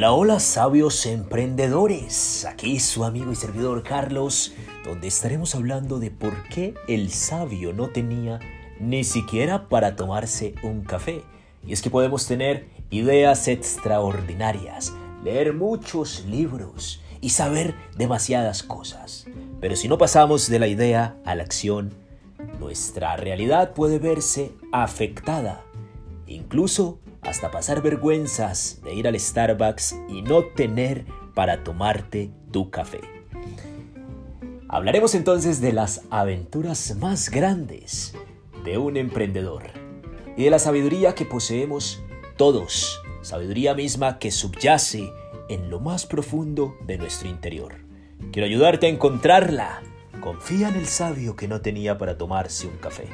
Hola, sabios emprendedores. Aquí su amigo y servidor Carlos, donde estaremos hablando de por qué el sabio no tenía ni siquiera para tomarse un café. Y es que podemos tener ideas extraordinarias, leer muchos libros y saber demasiadas cosas. Pero si no pasamos de la idea a la acción, nuestra realidad puede verse afectada, incluso hasta pasar vergüenzas de ir al Starbucks y no tener para tomarte tu café. Hablaremos entonces de las aventuras más grandes de un emprendedor y de la sabiduría que poseemos todos, sabiduría misma que subyace en lo más profundo de nuestro interior. Quiero ayudarte a encontrarla. Confía en el sabio que no tenía para tomarse un café.